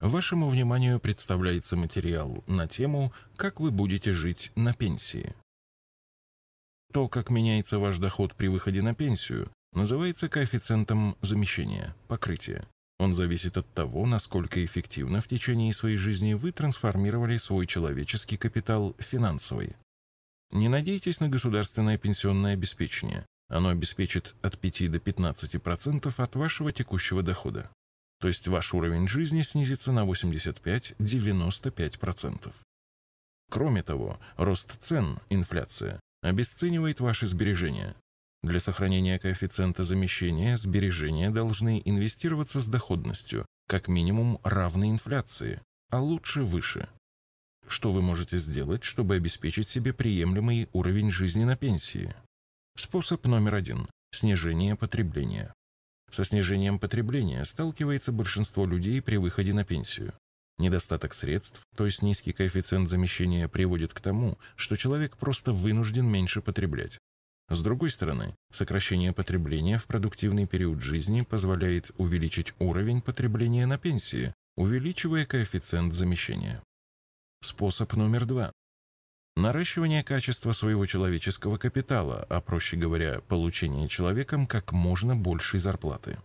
Вашему вниманию представляется материал на тему «Как вы будете жить на пенсии». То, как меняется ваш доход при выходе на пенсию, называется коэффициентом замещения, покрытия. Он зависит от того, насколько эффективно в течение своей жизни вы трансформировали свой человеческий капитал в финансовый. Не надейтесь на государственное пенсионное обеспечение. Оно обеспечит от 5 до 15% от вашего текущего дохода то есть ваш уровень жизни снизится на 85-95%. Кроме того, рост цен, инфляция, обесценивает ваши сбережения. Для сохранения коэффициента замещения сбережения должны инвестироваться с доходностью, как минимум равной инфляции, а лучше выше. Что вы можете сделать, чтобы обеспечить себе приемлемый уровень жизни на пенсии? Способ номер один – снижение потребления. Со снижением потребления сталкивается большинство людей при выходе на пенсию. Недостаток средств, то есть низкий коэффициент замещения, приводит к тому, что человек просто вынужден меньше потреблять. С другой стороны, сокращение потребления в продуктивный период жизни позволяет увеличить уровень потребления на пенсии, увеличивая коэффициент замещения. Способ номер два наращивание качества своего человеческого капитала, а проще говоря, получение человеком как можно большей зарплаты.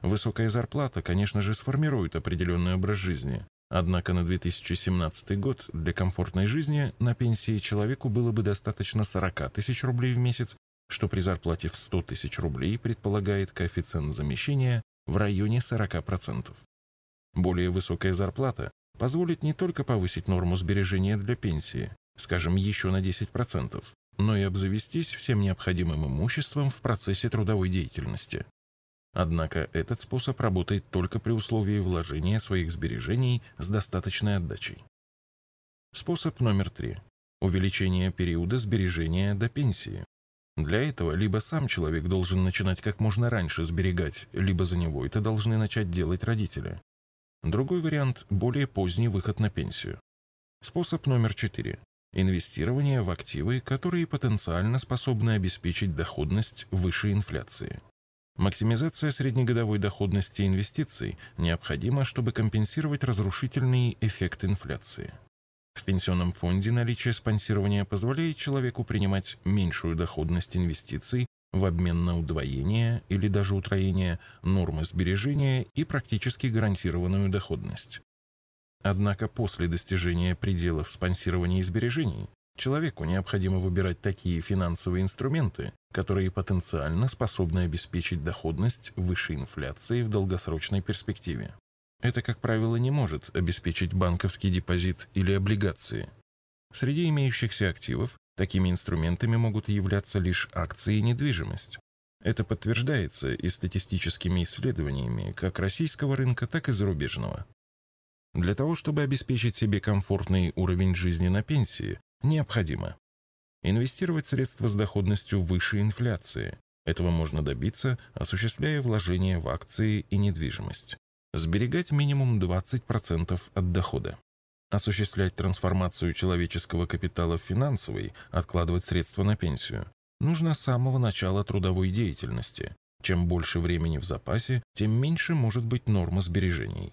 Высокая зарплата, конечно же, сформирует определенный образ жизни, однако на 2017 год для комфортной жизни на пенсии человеку было бы достаточно 40 тысяч рублей в месяц, что при зарплате в 100 тысяч рублей предполагает коэффициент замещения в районе 40%. Более высокая зарплата позволит не только повысить норму сбережения для пенсии, скажем, еще на 10%, но и обзавестись всем необходимым имуществом в процессе трудовой деятельности. Однако этот способ работает только при условии вложения своих сбережений с достаточной отдачей. Способ номер три. Увеличение периода сбережения до пенсии. Для этого либо сам человек должен начинать как можно раньше сберегать, либо за него это должны начать делать родители. Другой вариант – более поздний выход на пенсию. Способ номер четыре инвестирование в активы, которые потенциально способны обеспечить доходность выше инфляции. Максимизация среднегодовой доходности инвестиций необходима, чтобы компенсировать разрушительный эффект инфляции. В пенсионном фонде наличие спонсирования позволяет человеку принимать меньшую доходность инвестиций в обмен на удвоение или даже утроение нормы сбережения и практически гарантированную доходность. Однако после достижения пределов спонсирования и сбережений человеку необходимо выбирать такие финансовые инструменты, которые потенциально способны обеспечить доходность выше инфляции в долгосрочной перспективе. Это, как правило, не может обеспечить банковский депозит или облигации. Среди имеющихся активов такими инструментами могут являться лишь акции и недвижимость. Это подтверждается и статистическими исследованиями как российского рынка, так и зарубежного. Для того, чтобы обеспечить себе комфортный уровень жизни на пенсии, необходимо инвестировать средства с доходностью выше инфляции. Этого можно добиться, осуществляя вложения в акции и недвижимость. Сберегать минимум 20% от дохода. Осуществлять трансформацию человеческого капитала в финансовый, откладывать средства на пенсию. Нужно с самого начала трудовой деятельности. Чем больше времени в запасе, тем меньше может быть норма сбережений.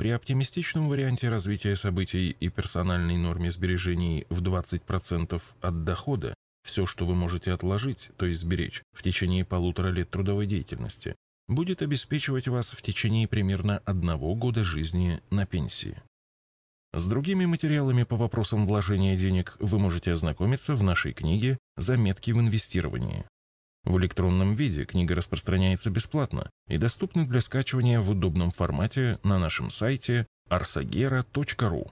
При оптимистичном варианте развития событий и персональной норме сбережений в 20% от дохода все, что вы можете отложить, то есть сберечь, в течение полутора лет трудовой деятельности, будет обеспечивать вас в течение примерно одного года жизни на пенсии. С другими материалами по вопросам вложения денег вы можете ознакомиться в нашей книге «Заметки в инвестировании». В электронном виде книга распространяется бесплатно и доступна для скачивания в удобном формате на нашем сайте arsagera.ru.